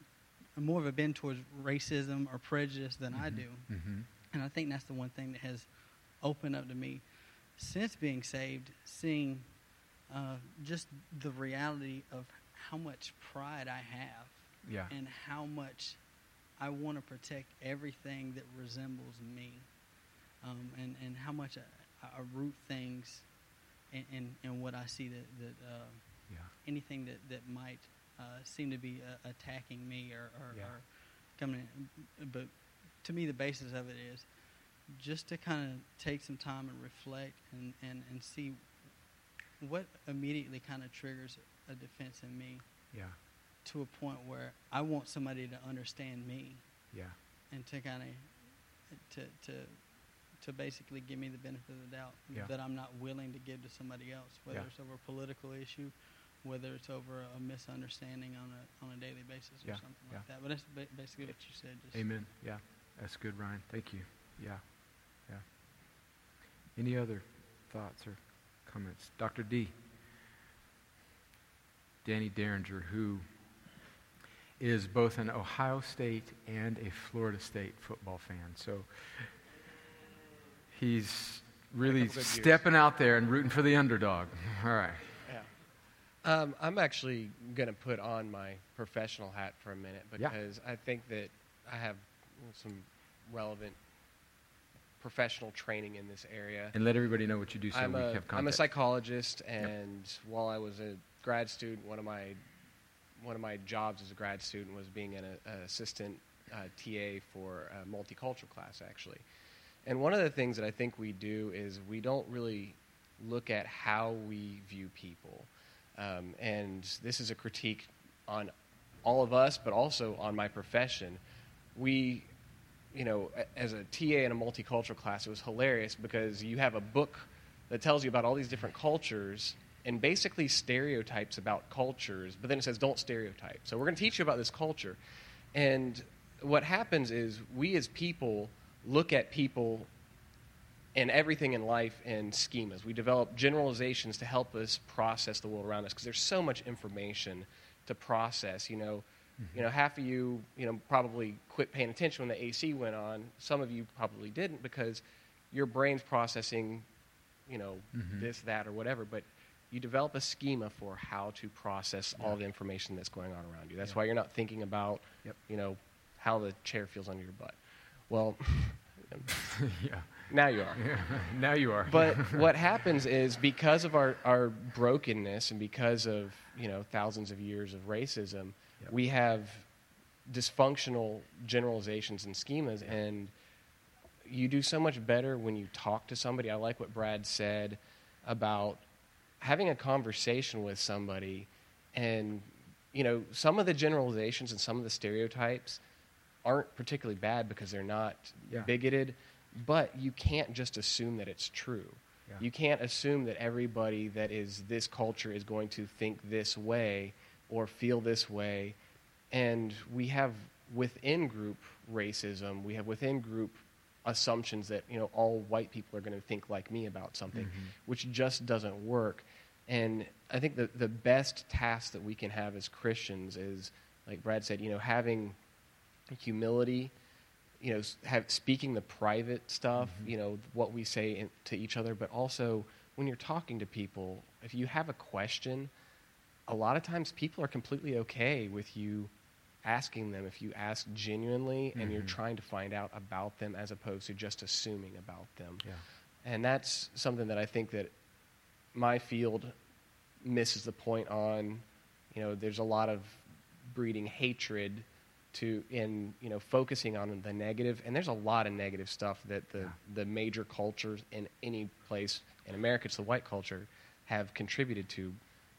a more of a bend towards racism or prejudice than I do. Mm-hmm. And I think that's the one thing that has opened up to me since being saved, seeing uh, just the reality of how much pride I have Yeah. and how much I want to protect everything that resembles me, um, and and how much I, I root things in, in, in what I see that that uh, Yeah. anything that that might uh, seem to be uh, attacking me or or, Yeah. or coming in. But to me, the basis of it is just to kind of take some time and reflect and, and, and see what immediately kind of triggers a defense in me Yeah. to a point where I want somebody to understand me Yeah. and to kind of to to to basically give me the benefit of the doubt Yeah. that I'm not willing to give to somebody else, whether Yeah. it's over a political issue, whether it's over a misunderstanding on a on a daily basis or Yeah. something like that. But that's ba- basically what you said. Just Amen. Yeah. That's good, Ryan. Thank you. Yeah. Yeah. Any other thoughts or comments? Dr. D. Danny Derringer, who is both an Ohio State and a Florida State football fan. So he's really stepping out there and rooting for the underdog. (laughs) All right. Yeah. Um, I'm actually going to put on my professional hat for a minute Yeah. because I think that I have some relevant professional training in this area. And let everybody know what you do so I'm, we a, have I'm a psychologist, and while I was a grad student, one of my one of my jobs as a grad student was being an, uh assistant uh, TA for a multicultural class, actually. And one of the things that I think we do is we don't really look at how we view people. Um, and this is a critique on all of us, but also on my profession. We, you know, as a TA in a multicultural class, it was hilarious because you have a book that tells you about all these different cultures and basically stereotypes about cultures, but then it says don't stereotype. So we're going to teach you about this culture. And what happens is we as people look at people and everything in life in schemas. We develop generalizations to help us process the world around us because there's so much information to process. You know, mm-hmm. you know, half of you, you know, probably quit paying attention when the AC went on. Some of you probably didn't because your brain's processing, you know, mm-hmm. this, that, or whatever. But you develop a schema for how to process all the information that's going on around you. That's why you're not thinking about, Yep. you know, how the chair feels under your butt. Well, (laughs) (laughs) yeah. now you are. (laughs) yeah. Now you are. But what happens is because of our, our brokenness and because of you know thousands of years of racism, Yep. we have dysfunctional generalizations and schemas, and you do so much better when you talk to somebody. I like what Brad said about having a conversation with somebody, and you know some of the generalizations and some of the stereotypes aren't particularly bad because they're not Yeah. bigoted, but you can't just assume that it's true. Yeah. You can't assume that everybody that is this culture is going to think this way or feel this way. And we have within group racism, we have within group assumptions that, you know, all white people are going to think like me about something, mm-hmm. which just doesn't work. And I think the, the best task that we can have as Christians is, like Brad said, you know, having humility, you know, have speaking the private stuff, mm-hmm. you know, what we say in, to each other, but also when you're talking to people, if you have a question, a lot of times people are completely okay with you asking them if you ask genuinely and you're mm-hmm. trying to find out about them as opposed to just assuming about them. Yeah. And that's something that I think that my field misses the point on. You know, there's a lot of breeding hatred to in you know focusing on the negative, and there's a lot of negative stuff that the Yeah. the major cultures in any place in America, it's the white culture, have contributed to.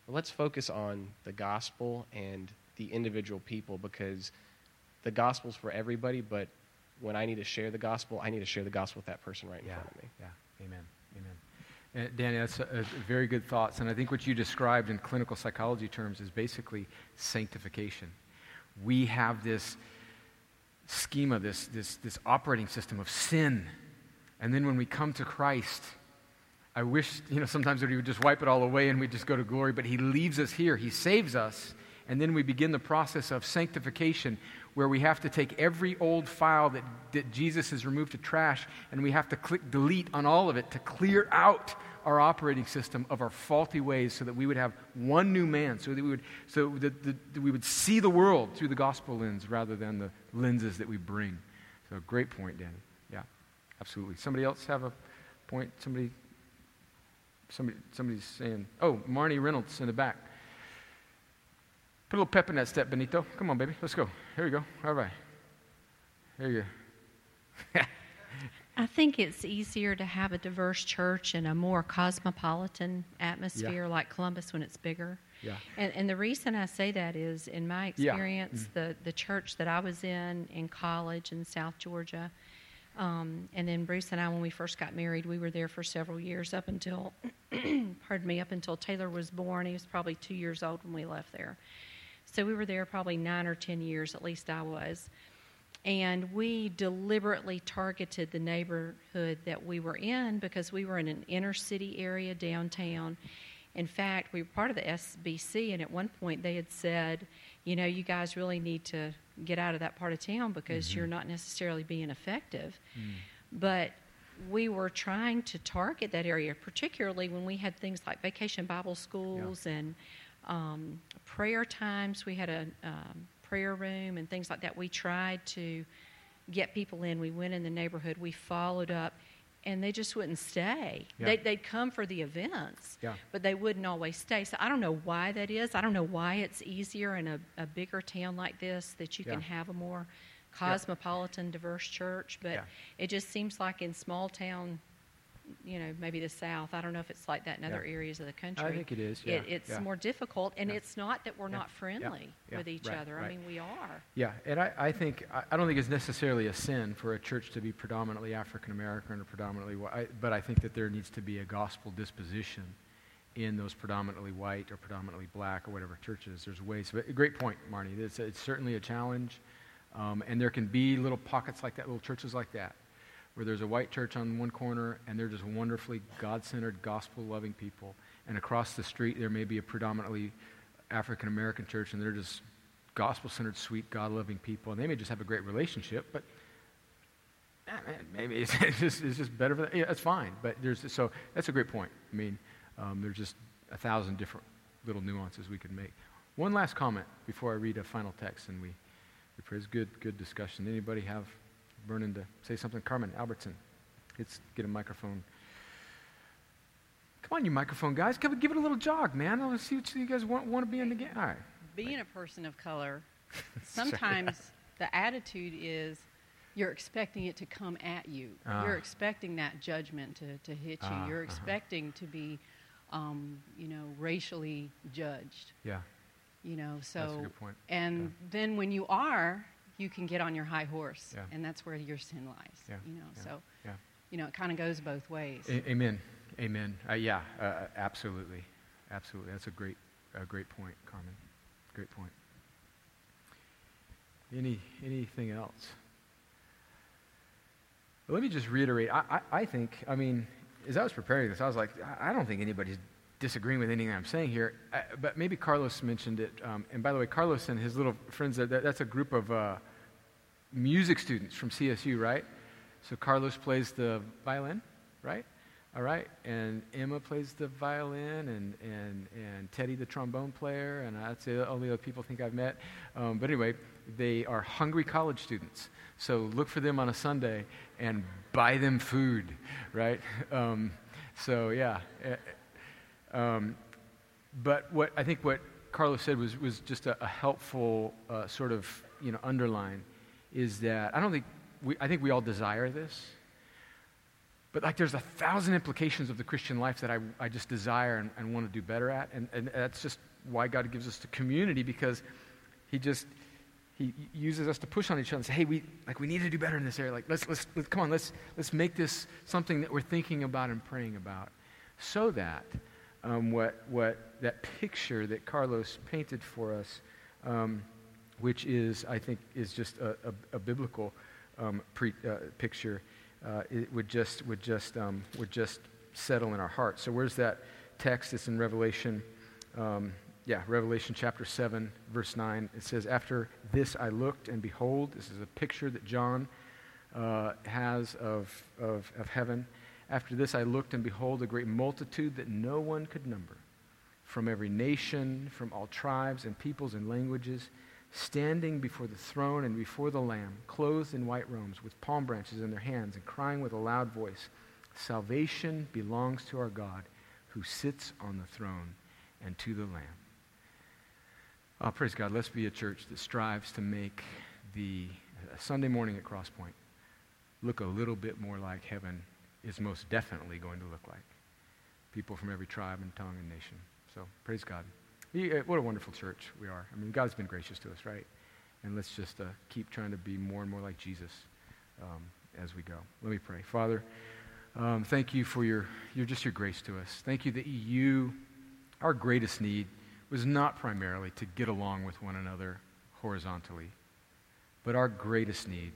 But let's focus on the gospel and the individual people because the gospel's for everybody, but when I need to share the gospel, I need to share the gospel with that person right in Yeah, front of me. yeah, amen, amen. Uh, Danny, that's a, a very good thoughts, and I think what you described in clinical psychology terms is basically sanctification. We have this schema, this, this, this operating system of sin, and then when we come to Christ, I wish, you know, sometimes that he would just wipe it all away and we'd just go to glory, but he leaves us here. He saves us, and then we begin the process of sanctification where we have to take every old file that, that Jesus has removed to trash and we have to click delete on all of it to clear out our operating system of our faulty ways so that we would have one new man, so that we would, so that, that, that we would see the world through the gospel lens rather than the lenses that we bring. So, great point, Danny. Yeah, absolutely. Somebody else have a point? Somebody Somebody, somebody's saying, oh, Marnie Reynolds in the back. Put a little pep in that step, Benito. Come on, baby. Let's go. Here we go. All right. There you go. (laughs) I think it's easier to have a diverse church in a more cosmopolitan atmosphere like Columbus when it's bigger. Yeah. And, and the reason I say that is, in my Yeah. experience, the, the church that I was in in college in South Georgia, um, and then Bruce and I, when we first got married, we were there for several years up until, (clears throat) pardon me, up until Taylor was born. He was probably two years old when we left there. So we were there probably nine or ten years, at least I was. And we deliberately targeted the neighborhood that we were in because we were in an inner city area downtown. In fact, we were part of the SBC, and at one point they had said, you know, you guys really need to get out of that part of town because Mm-hmm. you're not necessarily being effective. Mm. But we were trying to target that area, particularly when we had things like vacation Bible schools and um, prayer times. We had a um, prayer room and things like that. We tried to get people in. We went in the neighborhood. We followed up, and they just wouldn't stay. Yeah. They, they'd come for the events, Yeah. but they wouldn't always stay. So I don't know why that is. I don't know why it's easier in a, a bigger town like this that you can have a more cosmopolitan, diverse church. But Yeah. it just seems like in small town, you know, maybe the South. I don't know if it's like that in other Yeah. areas of the country. I think it is, yeah, it's yeah. more difficult, and it's not that we're not friendly with each Right, other. right. I mean, we are. Yeah, and I, I think I, I don't think it's necessarily a sin for a church to be predominantly African American or predominantly white, but I think that there needs to be a gospel disposition in those predominantly white or predominantly black or whatever churches. There's ways. But great point, Marnie. It's, it's certainly a challenge, um, and there can be little pockets like that, little churches like that, where there's a white church on one corner and they're just wonderfully God-centered, gospel-loving people, and across the street there may be a predominantly African American church and they're just gospel centered, sweet, God loving people. And they may just have a great relationship, but eh, man, maybe it's, (laughs) it's, just, it's just better for them. Yeah, that's fine. But there's, so that's a great point. I mean, um, there's just a thousand different little nuances we could make. One last comment before I read a final text and we, we praise good, good discussion. Anybody have burning to say something? Carmen Albertson, let's get a microphone. Come on, you microphone guys. Give, give it a little jog, man. Let's see what you guys want, want to be in the game. All right. being a person of color, (laughs) sometimes the attitude is you're expecting it to come at you. Ah. You're expecting that judgment to, to hit you. Ah, you're uh-huh. expecting to be, um, you know, racially judged. Yeah. You know, so That's a good point. and then when you are, you can get on your high horse, Yeah. and that's where your sin lies. Yeah, You know, yeah, so yeah. you know it kind of goes both ways. A- amen. Amen. Uh, yeah, uh, absolutely. Absolutely. That's a great, a great point, Carmen. Great point. Any, anything else? Let me just reiterate. I, I, I think, I mean, as I was preparing this, I was like, I, I don't think anybody's disagreeing with anything I'm saying here. Uh, but maybe Carlos mentioned it. Um, and by the way, Carlos and his little friends, that, that's a group of uh, music students from CSU, right? So Carlos plays the violin, right? All right, and Emma plays the violin, and, and, and Teddy the trombone player, and say the only other people think I've met. Um, but anyway, they are hungry college students. So look for them on a Sunday and buy them food, right? (laughs) Um, so yeah. Um, but what I think what Carlos said was, was just a, a helpful uh, sort of you know underline is that I don't think we, I think we all desire this. But like there's a thousand implications of the Christian life that I, I just desire and, and want to do better at. And, and that's just why God gives us the community because he just he uses us to push on each other and say, hey, we like we need to do better in this area. Like let's let's, let's come on, let's let's make this something that we're thinking about and praying about. So that um, what what that picture that Carlos painted for us, um, which is I think is just a, a, a biblical um, pre, uh, picture, uh, it would just would just um, would just settle in our hearts. So where's that text? It's in Revelation. Um, yeah, Revelation chapter 7, verse 9. It says, After this I looked, and behold, this is a picture that John uh, has of, of, of heaven. After this I looked, and behold, a great multitude that no one could number, from every nation, from all tribes and peoples and languages, standing before the throne and before the Lamb, clothed in white robes, with palm branches in their hands, and crying with a loud voice, Salvation belongs to our God, who sits on the throne, and to the Lamb. Oh, praise God. Let's be a church that strives to make the uh, Sunday morning at Crosspoint look a little bit more like heaven is most definitely going to look like. People from every tribe and tongue and nation. So, praise God. Uh, What a wonderful church we are. I mean, God's been gracious to us, right? And let's just uh, keep trying to be more and more like Jesus um, as we go. Let me pray. Father, um, thank you for your, your, just your grace to us. Thank you that you, our greatest need, was not primarily to get along with one another horizontally, but our greatest need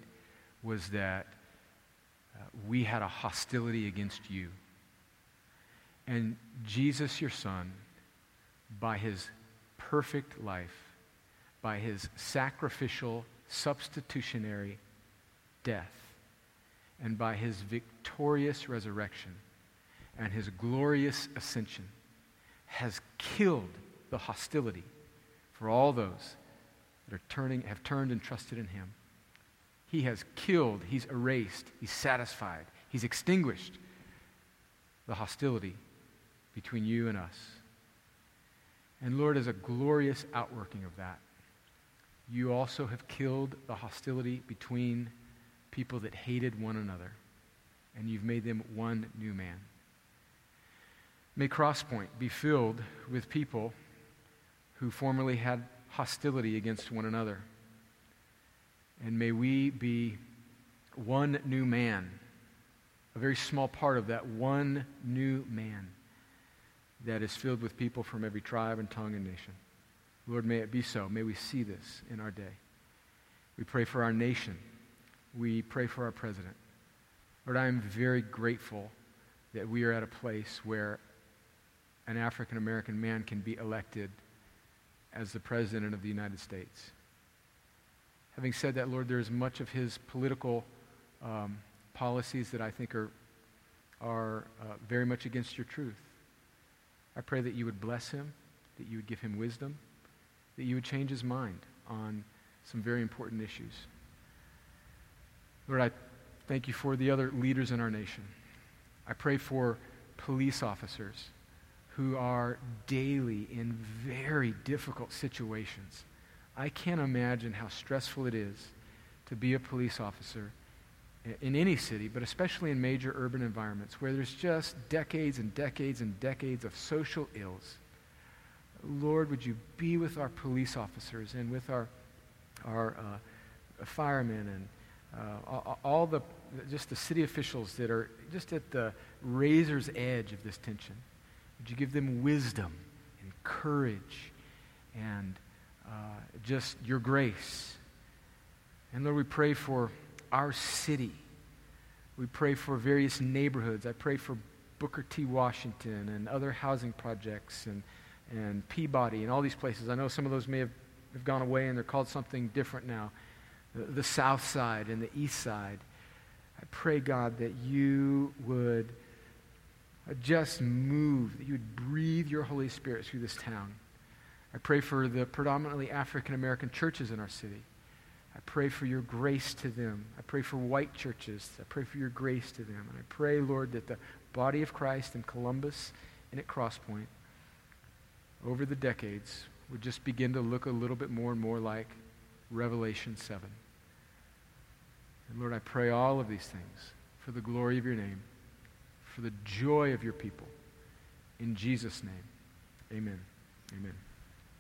was that uh, we had a hostility against you. And Jesus, your Son, by his perfect life, by his sacrificial, substitutionary death, and by his victorious resurrection and his glorious ascension, has killed the hostility for all those that are turning, have turned and trusted in him. He has killed, he's erased, he's satisfied, he's extinguished the hostility between you and us. And Lord, as a glorious outworking of that, you also have killed the hostility between people that hated one another, and you've made them one new man. May Crosspoint be filled with people who formerly had hostility against one another. And may we be one new man, a very small part of that one new man that is filled with people from every tribe and tongue and nation. Lord, may it be so. May we see this in our day. We pray for our nation. We pray for our president. Lord, I am very grateful that we are at a place where an African American man can be elected as the President of the United States. Having said that, Lord, there is much of his political um, policies that I think are, are uh, very much against your truth. I pray that you would bless him, that you would give him wisdom, that you would change his mind on some very important issues. Lord, I thank you for the other leaders in our nation. I pray for police officers who are daily in very difficult situations. I can't imagine how stressful it is to be a police officer in any city, but especially in major urban environments where there's just decades and decades and decades of social ills. Lord, would you be with our police officers and with our, our uh, firemen and uh, all the, just the city officials that are just at the razor's edge of this tension. Would you give them wisdom and courage and uh, just your grace? And Lord, we pray for our city. We pray for various neighborhoods. I pray for Booker T. Washington and other housing projects and, and Peabody and all these places. I know some of those may have, have gone away and they're called something different now. The, the south side and the east side. I pray, God, that you would just move, that you would breathe your Holy Spirit through this town. I pray for the predominantly African American churches in our city. I pray for your grace to them. I pray for white churches. I pray for your grace to them. And I pray, Lord, that the body of Christ in Columbus and at Crosspoint over the decades would just begin to look a little bit more and more like Revelation 7. And Lord, I pray all of these things for the glory of your name for the joy of your people. In Jesus' name, amen. Amen.